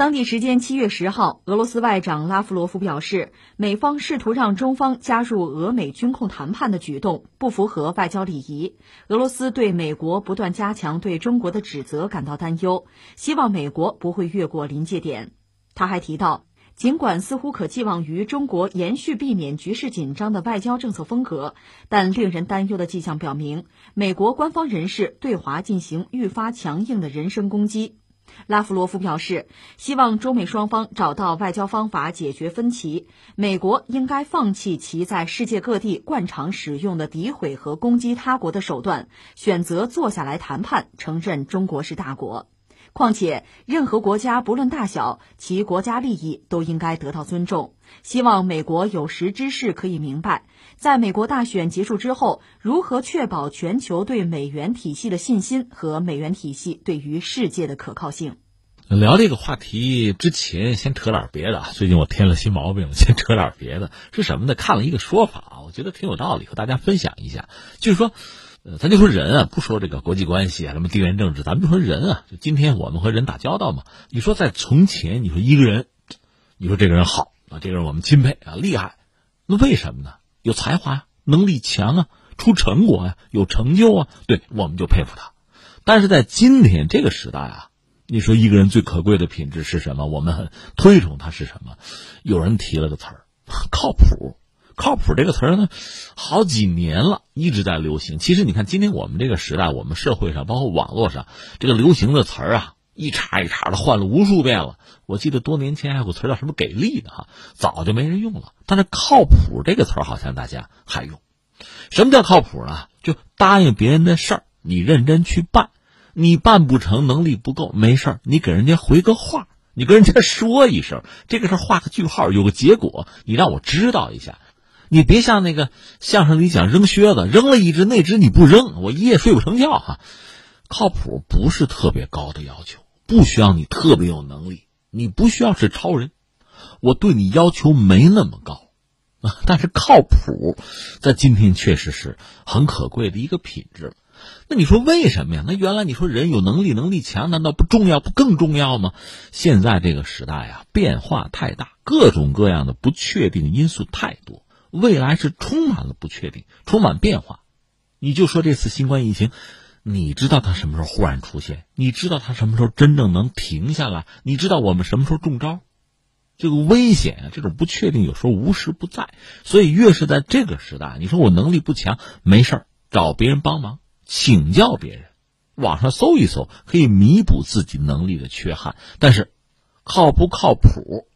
当地时间七月十号，俄罗斯外长拉夫罗夫表示，美方试图让中方加入俄美军控谈判的举动不符合外交礼仪。俄罗斯对美国不断加强对中国的指责感到担忧，希望美国不会越过临界点。他还提到，尽管似乎可寄望于中国延续避免局势紧张的外交政策风格，但令人担忧的迹象表明，美国官方人士对华进行愈发强硬的人身攻击。拉夫罗夫表示，希望中美双方找到外交方法解决分歧。美国应该放弃其在世界各地惯常使用的诋毁和攻击他国的手段，选择坐下来谈判，承认中国是大国。况且，任何国家不论大小，其国家利益都应该得到尊重。希望美国有识之士可以明白，在美国大选结束之后，如何确保全球对美元体系的信心和美元体系对于世界的可靠性。聊这个话题之前，先扯点别的。最近我添了新毛病，先扯点别的。是什么呢？看了一个说法，我觉得挺有道理，和大家分享一下。就是说。呃，咱就说人啊，不说这个国际关系啊，什么地缘政治，咱们就说人啊。就今天我们和人打交道嘛。你说在从前，你说一个人，你说这个人好啊，这个人我们钦佩啊，厉害。那为什么呢？有才华呀，能力强啊，出成果呀，有成就啊，对，我们就佩服他。但是在今天这个时代啊，你说一个人最可贵的品质是什么？我们很推崇他是什么？有人提了个词儿，靠谱。靠谱这个词儿呢，好几年了，一直在流行。其实你看，今天我们这个时代，我们社会上，包括网络上，这个流行的词儿啊，一茬一茬的换了无数遍了。我记得多年前还有个词叫什么“给力”的哈，早就没人用了。但是“靠谱”这个词儿好像大家还用。什么叫靠谱呢？就答应别人的事儿，你认真去办，你办不成，能力不够，没事儿，你给人家回个话，你跟人家说一声，这个事儿画个句号，有个结果，你让我知道一下。你别像那个相声里讲扔靴子，扔了一只，那只你不扔，我一夜睡不成觉哈。靠谱不是特别高的要求，不需要你特别有能力，你不需要是超人，我对你要求没那么高啊。但是靠谱，在今天确实是很可贵的一个品质。那你说为什么呀？那原来你说人有能力、能力强，难道不重要、不更重要吗？现在这个时代啊，变化太大，各种各样的不确定因素太多。未来是充满了不确定，充满变化。你就说这次新冠疫情，你知道它什么时候忽然出现？你知道它什么时候真正能停下来？你知道我们什么时候中招？这个危险啊，这种不确定有时候无时不在。所以越是在这个时代，你说我能力不强，没事找别人帮忙，请教别人，网上搜一搜，可以弥补自己能力的缺憾。但是，靠不靠谱？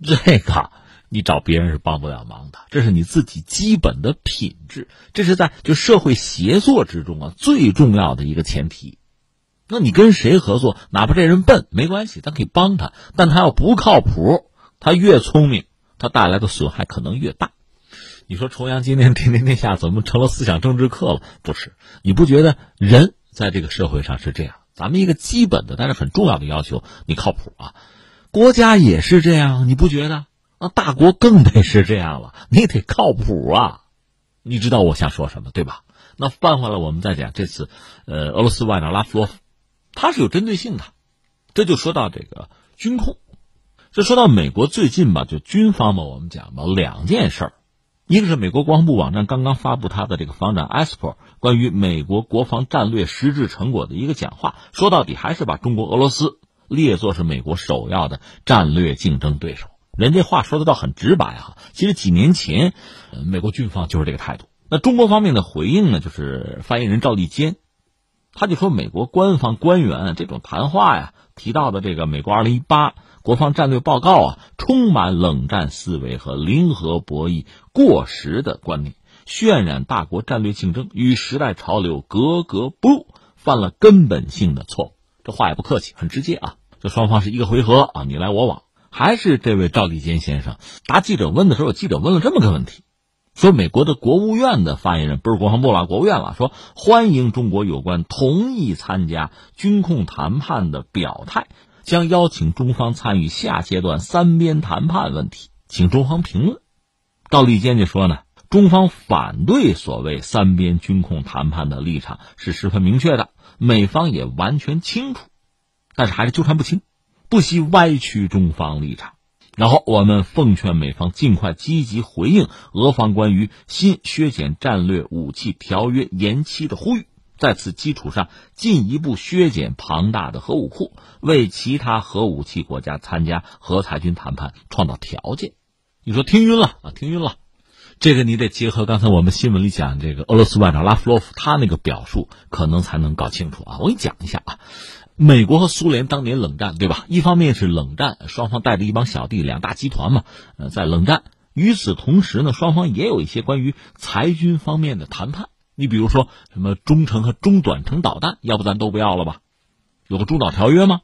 这个。你找别人是帮不了忙的，这是你自己基本的品质，这是在就社会协作之中啊最重要的一个前提。那你跟谁合作，哪怕这人笨没关系，咱可以帮他，但他要不靠谱，他越聪明，他带来的损害可能越大。你说重阳今天天天天下怎么成了思想政治课了？不是，你不觉得人在这个社会上是这样？咱们一个基本的但是很重要的要求，你靠谱啊。国家也是这样，你不觉得？那大国更得是这样了，你得靠谱啊！你知道我想说什么对吧？那翻回来我们再讲这次，呃，俄罗斯外长拉夫罗夫，他是有针对性的。这就说到这个军控，这说到美国最近吧，就军方嘛，我们讲吧，两件事儿，一个是美国国防部网站刚刚发布他的这个防长 ESPO 关于美国国防战略实质成果的一个讲话，说到底还是把中国、俄罗斯列作是美国首要的战略竞争对手。人家话说的倒很直白哈，其实几年前，美国军方就是这个态度。那中国方面的回应呢，就是发言人赵立坚，他就说美国官方官员这种谈话呀，提到的这个美国二零一八国防战略报告啊，充满冷战思维和零和博弈过时的观念，渲染大国战略竞争与时代潮流格格不入，犯了根本性的错误。这话也不客气，很直接啊。这双方是一个回合啊，你来我往。还是这位赵立坚先生答记者问的时候，记者问了这么个问题，说美国的国务院的发言人不是国防部了，国务院了，说欢迎中国有关同意参加军控谈判的表态，将邀请中方参与下阶段三边谈判问题，请中方评论。赵立坚就说呢，中方反对所谓三边军控谈判的立场是十分明确的，美方也完全清楚，但是还是纠缠不清。不惜歪曲中方立场。然后我们奉劝美方尽快积极回应俄方关于新削减战略武器条约延期的呼吁，在此基础上进一步削减庞大的核武库，为其他核武器国家参加核裁军谈判创造条件。你说听晕了啊？听晕了。这个你得结合刚才我们新闻里讲这个俄罗斯外长拉夫罗夫他那个表述，可能才能搞清楚啊。我给你讲一下啊。美国和苏联当年冷战，对吧？一方面是冷战，双方带着一帮小弟，两大集团嘛，呃，在冷战。与此同时呢，双方也有一些关于裁军方面的谈判。你比如说什么中程和中短程导弹，要不咱都不要了吧？有个中导条约吗？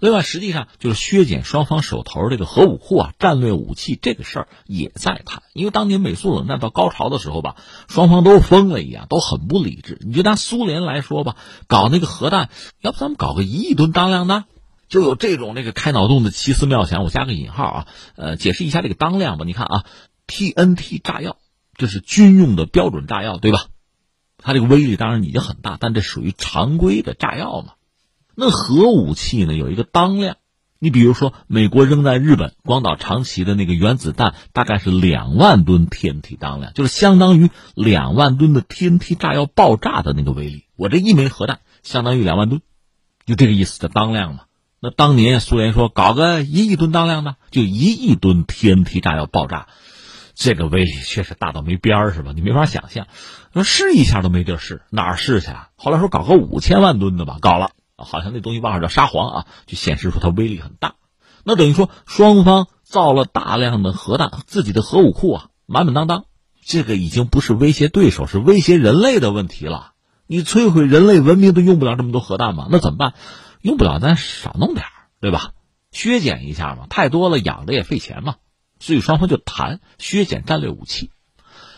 另外，实际上就是削减双方手头这个核武库啊、战略武器这个事儿也在谈。因为当年美苏冷战到高潮的时候吧，双方都疯了一样，都很不理智。你就拿苏联来说吧，搞那个核弹，要不咱们搞个一亿吨当量的，就有这种那个开脑洞的奇思妙想。我加个引号啊，呃，解释一下这个当量吧。你看啊，TNT 炸药，这是军用的标准炸药，对吧？它这个威力当然已经很大，但这属于常规的炸药嘛。那核武器呢？有一个当量，你比如说，美国扔在日本广岛、长崎的那个原子弹，大概是两万吨 TNT 当量，就是相当于两万吨的 TNT 炸药爆炸的那个威力。我这一枚核弹相当于两万吨，就这个意思的当量嘛。那当年苏联说搞个一亿吨当量的，就一亿吨 TNT 炸药爆炸，这个威力确实大到没边儿，是吧？你没法想象，说试一下都没地儿试，哪儿试去啊？后来说搞个五千万吨的吧，搞了。好像那东西外号叫沙皇啊，就显示出它威力很大。那等于说双方造了大量的核弹，自己的核武库啊满满当当。这个已经不是威胁对手，是威胁人类的问题了。你摧毁人类文明都用不了这么多核弹吗？那怎么办？用不了咱少弄点对吧？削减一下嘛，太多了养着也费钱嘛。所以双方就谈削减战略武器。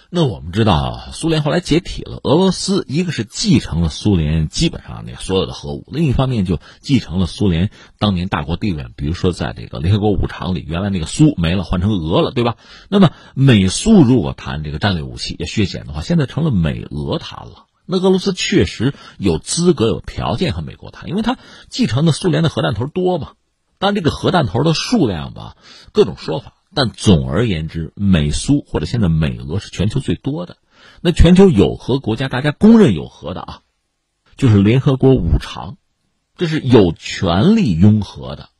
那我们知道，苏联后来解体了。俄罗斯一个是继承了苏联基本上那所有的核武，另一方面就继承了苏联当年大国地位。比如说，在这个联合国五常里，原来那个苏没了，换成俄了，对吧？那么美苏如果谈这个战略武器要削减的话，现在成了美俄谈了。那俄罗斯确实有资格、有条件和美国谈，因为它继承的苏联的核弹头多嘛。但这个核弹头的数量吧，各种说法。但总而言之，美苏或者现在美俄是全球最多的。那全球有核国家，大家公认有核的啊，就是联合国五常，这是有权利拥核的。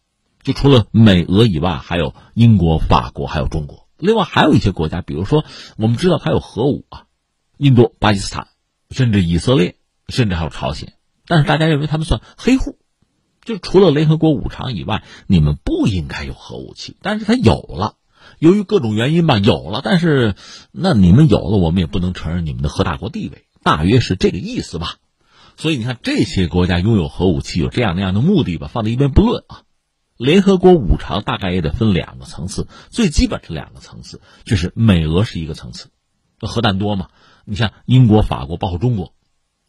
就除了美俄以外，还有英国、法国，还有中国。另外还有一些国家，比如说我们知道它有核武啊，印度、巴基斯坦，甚至以色列，甚至还有朝鲜。但是大家认为他们算黑户。就除了联合国五常以外，你们不应该有核武器，但是它有了。由于各种原因吧，有了，但是那你们有了，我们也不能承认你们的核大国地位，大约是这个意思吧。所以你看，这些国家拥有核武器有这样那样的目的吧，放在一边不论啊。联合国五常大概也得分两个层次，最基本是两个层次，就是美俄是一个层次，核弹多嘛？你像英国、法国，包括中国，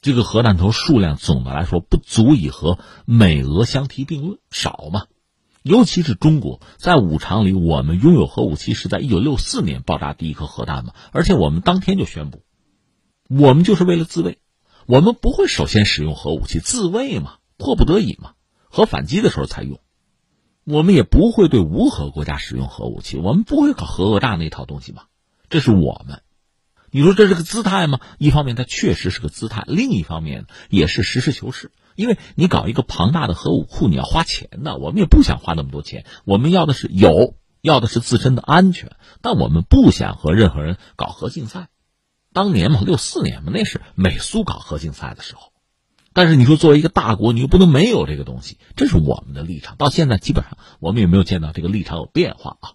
这个核弹头数量总的来说不足以和美俄相提并论，少嘛。尤其是中国，在五常里，我们拥有核武器是在一九六四年爆炸第一颗核弹嘛，而且我们当天就宣布，我们就是为了自卫，我们不会首先使用核武器自卫嘛，迫不得已嘛，核反击的时候才用，我们也不会对无核国家使用核武器，我们不会搞核讹诈那套东西嘛，这是我们，你说这是个姿态吗？一方面它确实是个姿态，另一方面也是实事求是。因为你搞一个庞大的核武库，你要花钱的。我们也不想花那么多钱，我们要的是有，要的是自身的安全。但我们不想和任何人搞核竞赛。当年嘛，六四年嘛，那是美苏搞核竞赛的时候。但是你说作为一个大国，你又不能没有这个东西，这是我们的立场。到现在基本上我们也没有见到这个立场有变化啊。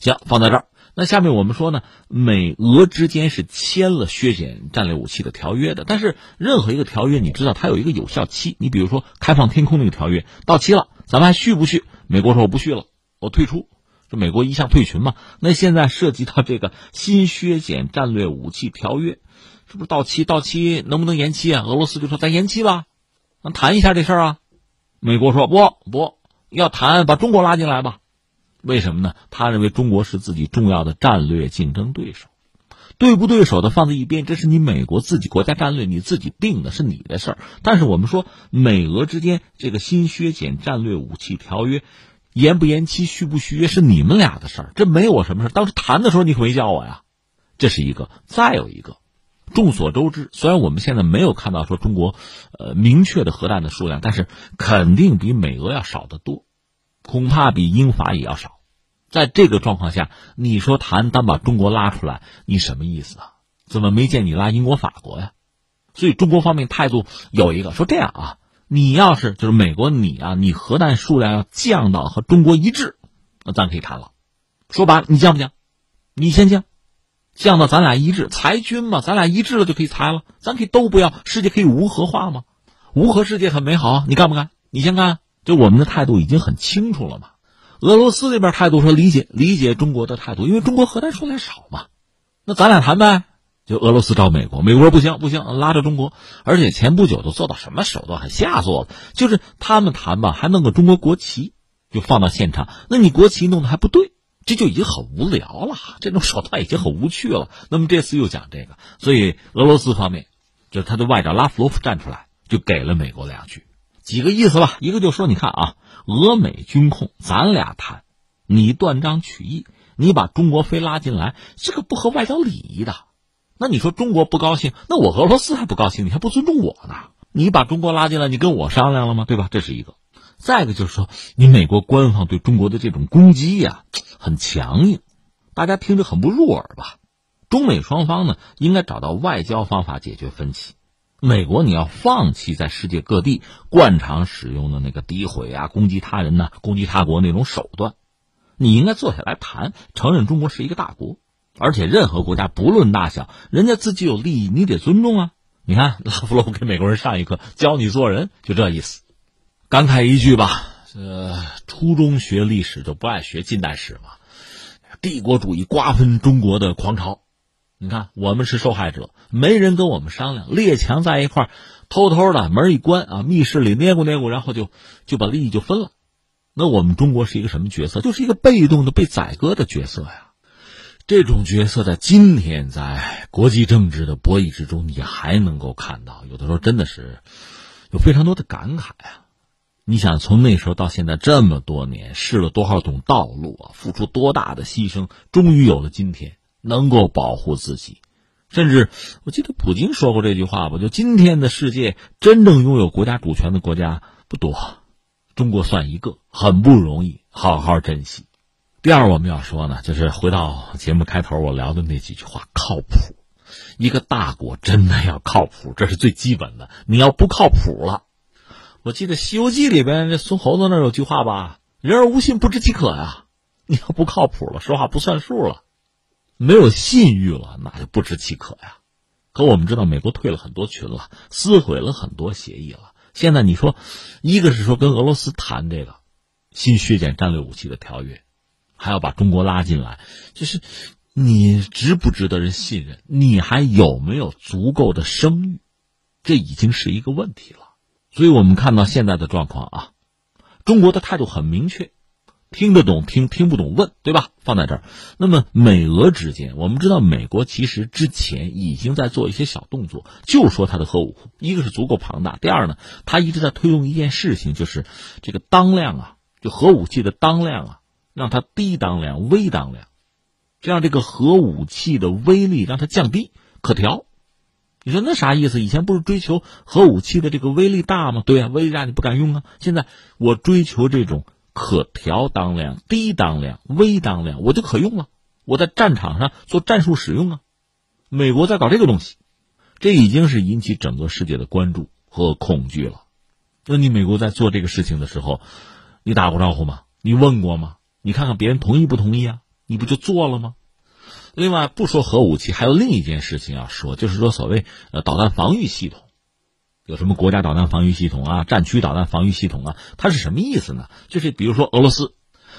行，放在这儿。那下面我们说呢，美俄之间是签了削减战略武器的条约的，但是任何一个条约，你知道它有一个有效期。你比如说开放天空那个条约到期了，咱们还续不续？美国说我不续了，我退出。这美国一向退群嘛。那现在涉及到这个新削减战略武器条约，是不是到期？到期能不能延期啊？俄罗斯就说咱延期吧，咱谈一下这事儿啊。美国说不不要谈，把中国拉进来吧。为什么呢？他认为中国是自己重要的战略竞争对手，对不对手的放在一边，这是你美国自己国家战略，你自己定的是你的事儿。但是我们说美俄之间这个新削减战略武器条约，延不延期、续不续约是你们俩的事儿，这没我什么事当时谈的时候你可没叫我呀，这是一个。再有一个，众所周知，虽然我们现在没有看到说中国，呃，明确的核弹的数量，但是肯定比美俄要少得多，恐怕比英法也要少。在这个状况下，你说谈单把中国拉出来，你什么意思啊？怎么没见你拉英国、法国呀？所以中国方面态度有一个说这样啊。你要是就是美国，你啊，你核弹数量要降到和中国一致，那咱可以谈了。说白了，你降不降？你先降，降到咱俩一致，裁军嘛，咱俩一致了就可以裁了，咱可以都不要，世界可以无核化吗？无核世界很美好，你干不干？你先干。就我们的态度已经很清楚了嘛。俄罗斯那边态度说理解理解中国的态度，因为中国核弹数量少嘛，那咱俩谈呗。就俄罗斯找美国，美国说不行不行，拉着中国，而且前不久都做到什么手段，很下作了。就是他们谈吧，还弄个中国国旗，就放到现场。那你国旗弄得还不对，这就已经很无聊了，这种手段已经很无趣了。那么这次又讲这个，所以俄罗斯方面，就是他的外长拉夫罗夫站出来，就给了美国两句，几个意思吧。一个就说，你看啊，俄美军控，咱俩谈，你断章取义，你把中国非拉进来，这个不合外交礼仪的。那你说中国不高兴，那我俄罗斯还不高兴，你还不尊重我呢？你把中国拉进来，你跟我商量了吗？对吧？这是一个。再一个就是说，你美国官方对中国的这种攻击呀，很强硬，大家听着很不入耳吧？中美双方呢，应该找到外交方法解决分歧。美国你要放弃在世界各地惯常使用的那个诋毁啊、攻击他人呢、攻击他国那种手段，你应该坐下来谈，承认中国是一个大国。而且任何国家不论大小，人家自己有利益，你得尊重啊！你看 拉夫罗夫给美国人上一课，教你做人，就这意思。感慨一句吧，呃，初中学历史就不爱学近代史嘛。帝国主义瓜分中国的狂潮，你看我们是受害者，没人跟我们商量，列强在一块偷偷的门一关啊，密室里捏咕捏咕，然后就就把利益就分了。那我们中国是一个什么角色？就是一个被动的被宰割的角色呀。这种角色在今天，在国际政治的博弈之中，你还能够看到。有的时候真的是有非常多的感慨啊！你想，从那时候到现在这么多年，试了多少种道路啊，付出多大的牺牲，终于有了今天能够保护自己。甚至我记得普京说过这句话吧：就今天的世界，真正拥有国家主权的国家不多，中国算一个，很不容易，好好珍惜。第二，我们要说呢，就是回到节目开头我聊的那几句话，靠谱。一个大国真的要靠谱，这是最基本的。你要不靠谱了，我记得《西游记》里边这孙猴子那有句话吧：“人而无信，不知其可呀。”你要不靠谱了，说话不算数了，没有信誉了，那就不知其可呀。可我们知道，美国退了很多群了，撕毁了很多协议了。现在你说，一个是说跟俄罗斯谈这个新削减战略武器的条约。还要把中国拉进来，就是你值不值得人信任？你还有没有足够的声誉？这已经是一个问题了。所以我们看到现在的状况啊，中国的态度很明确，听得懂听，听不懂问，对吧？放在这儿。那么美俄之间，我们知道美国其实之前已经在做一些小动作，就说它的核武库，一个是足够庞大，第二呢，它一直在推动一件事情，就是这个当量啊，就核武器的当量啊。让它低当量、微当量，这样这个核武器的威力让它降低、可调。你说那啥意思？以前不是追求核武器的这个威力大吗？对呀，威力大你不敢用啊。现在我追求这种可调当量、低当量、微当量，我就可用了。我在战场上做战术使用啊。美国在搞这个东西，这已经是引起整个世界的关注和恐惧了。那你美国在做这个事情的时候，你打过招呼吗？你问过吗？你看看别人同意不同意啊？你不就做了吗？另外，不说核武器，还有另一件事情要说，就是说所谓呃导弹防御系统，有什么国家导弹防御系统啊、战区导弹防御系统啊？它是什么意思呢？就是比如说俄罗斯，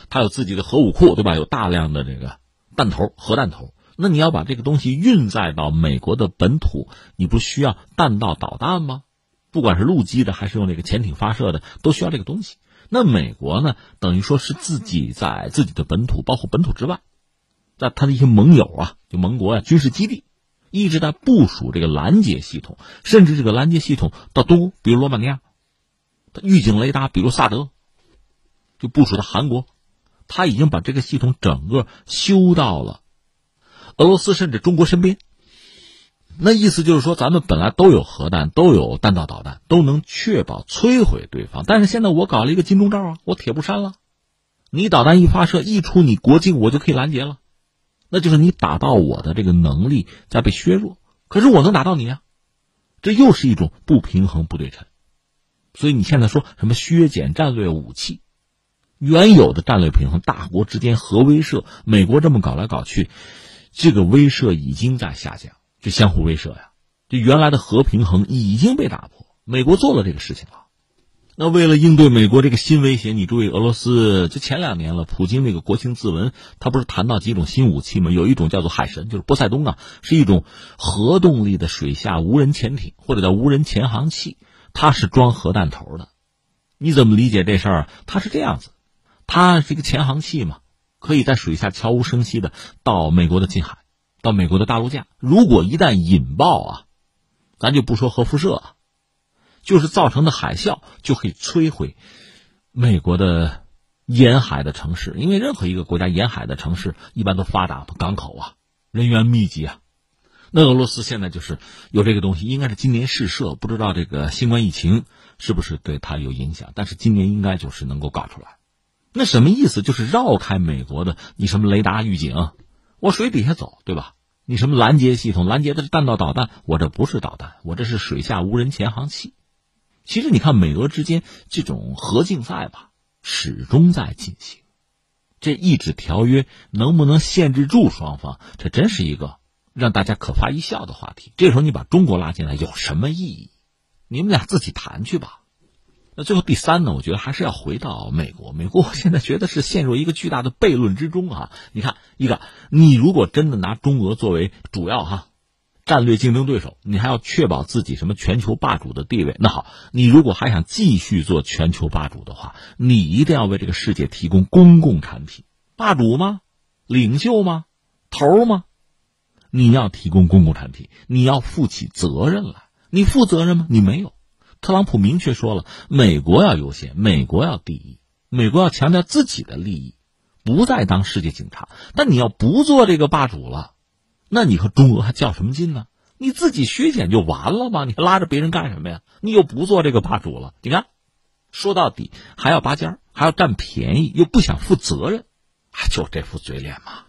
它有自己的核武库，对吧？有大量的这个弹头、核弹头。那你要把这个东西运载到美国的本土，你不需要弹道导弹吗？不管是陆基的还是用这个潜艇发射的，都需要这个东西。那美国呢？等于说是自己在自己的本土，包括本土之外，在他的一些盟友啊，就盟国啊，军事基地，一直在部署这个拦截系统，甚至这个拦截系统到东，比如罗马尼亚，预警雷达，比如萨德，就部署到韩国，他已经把这个系统整个修到了俄罗斯甚至中国身边。那意思就是说，咱们本来都有核弹，都有弹道导弹，都能确保摧毁对方。但是现在我搞了一个金钟罩啊，我铁布衫了，你导弹一发射，一出你国境，我就可以拦截了。那就是你打到我的这个能力在被削弱，可是我能打到你啊，这又是一种不平衡、不对称。所以你现在说什么削减战略武器，原有的战略平衡，大国之间核威慑，美国这么搞来搞去，这个威慑已经在下降。就相互威慑呀，就原来的核平衡已经被打破。美国做了这个事情了。那为了应对美国这个新威胁，你注意，俄罗斯就前两年了，普京那个国情咨文，他不是谈到几种新武器吗？有一种叫做海神，就是波塞冬啊，是一种核动力的水下无人潜艇，或者叫无人潜航器，它是装核弹头的。你怎么理解这事儿？它是这样子，它是一个潜航器嘛，可以在水下悄无声息的到美国的近海。到美国的大陆架，如果一旦引爆啊，咱就不说核辐射啊，就是造成的海啸就可以摧毁美国的沿海的城市，因为任何一个国家沿海的城市一般都发达，港口啊，人员密集啊。那俄罗斯现在就是有这个东西，应该是今年试射，不知道这个新冠疫情是不是对它有影响，但是今年应该就是能够搞出来。那什么意思？就是绕开美国的你什么雷达预警。我水底下走，对吧？你什么拦截系统？拦截的是弹道导弹，我这不是导弹，我这是水下无人潜航器。其实你看，美俄之间这种核竞赛吧，始终在进行。这一纸条约能不能限制住双方？这真是一个让大家可发一笑的话题。这时候你把中国拉进来有什么意义？你们俩自己谈去吧。那最后第三呢？我觉得还是要回到美国。美国我 现在觉得是陷入一个巨大的悖论之中啊！你看，一个你如果真的拿中俄作为主要哈战略竞争对手，你还要确保自己什么全球霸主的地位。那好，你如果还想继续做全球霸主的话，你一定要为这个世界提供公共产品。霸主吗？领袖吗？头吗？你要提供公共产品，你要负起责任来。你负责任吗？你没有。特朗普明确说了，美国要优先，美国要第一，美国要强调自己的利益，不再当世界警察。但你要不做这个霸主了，那你和中俄还较什么劲呢？你自己削减就完了吗？你还拉着别人干什么呀？你又不做这个霸主了，你看，说到底还要拔尖还要占便宜，又不想负责任，就这副嘴脸嘛。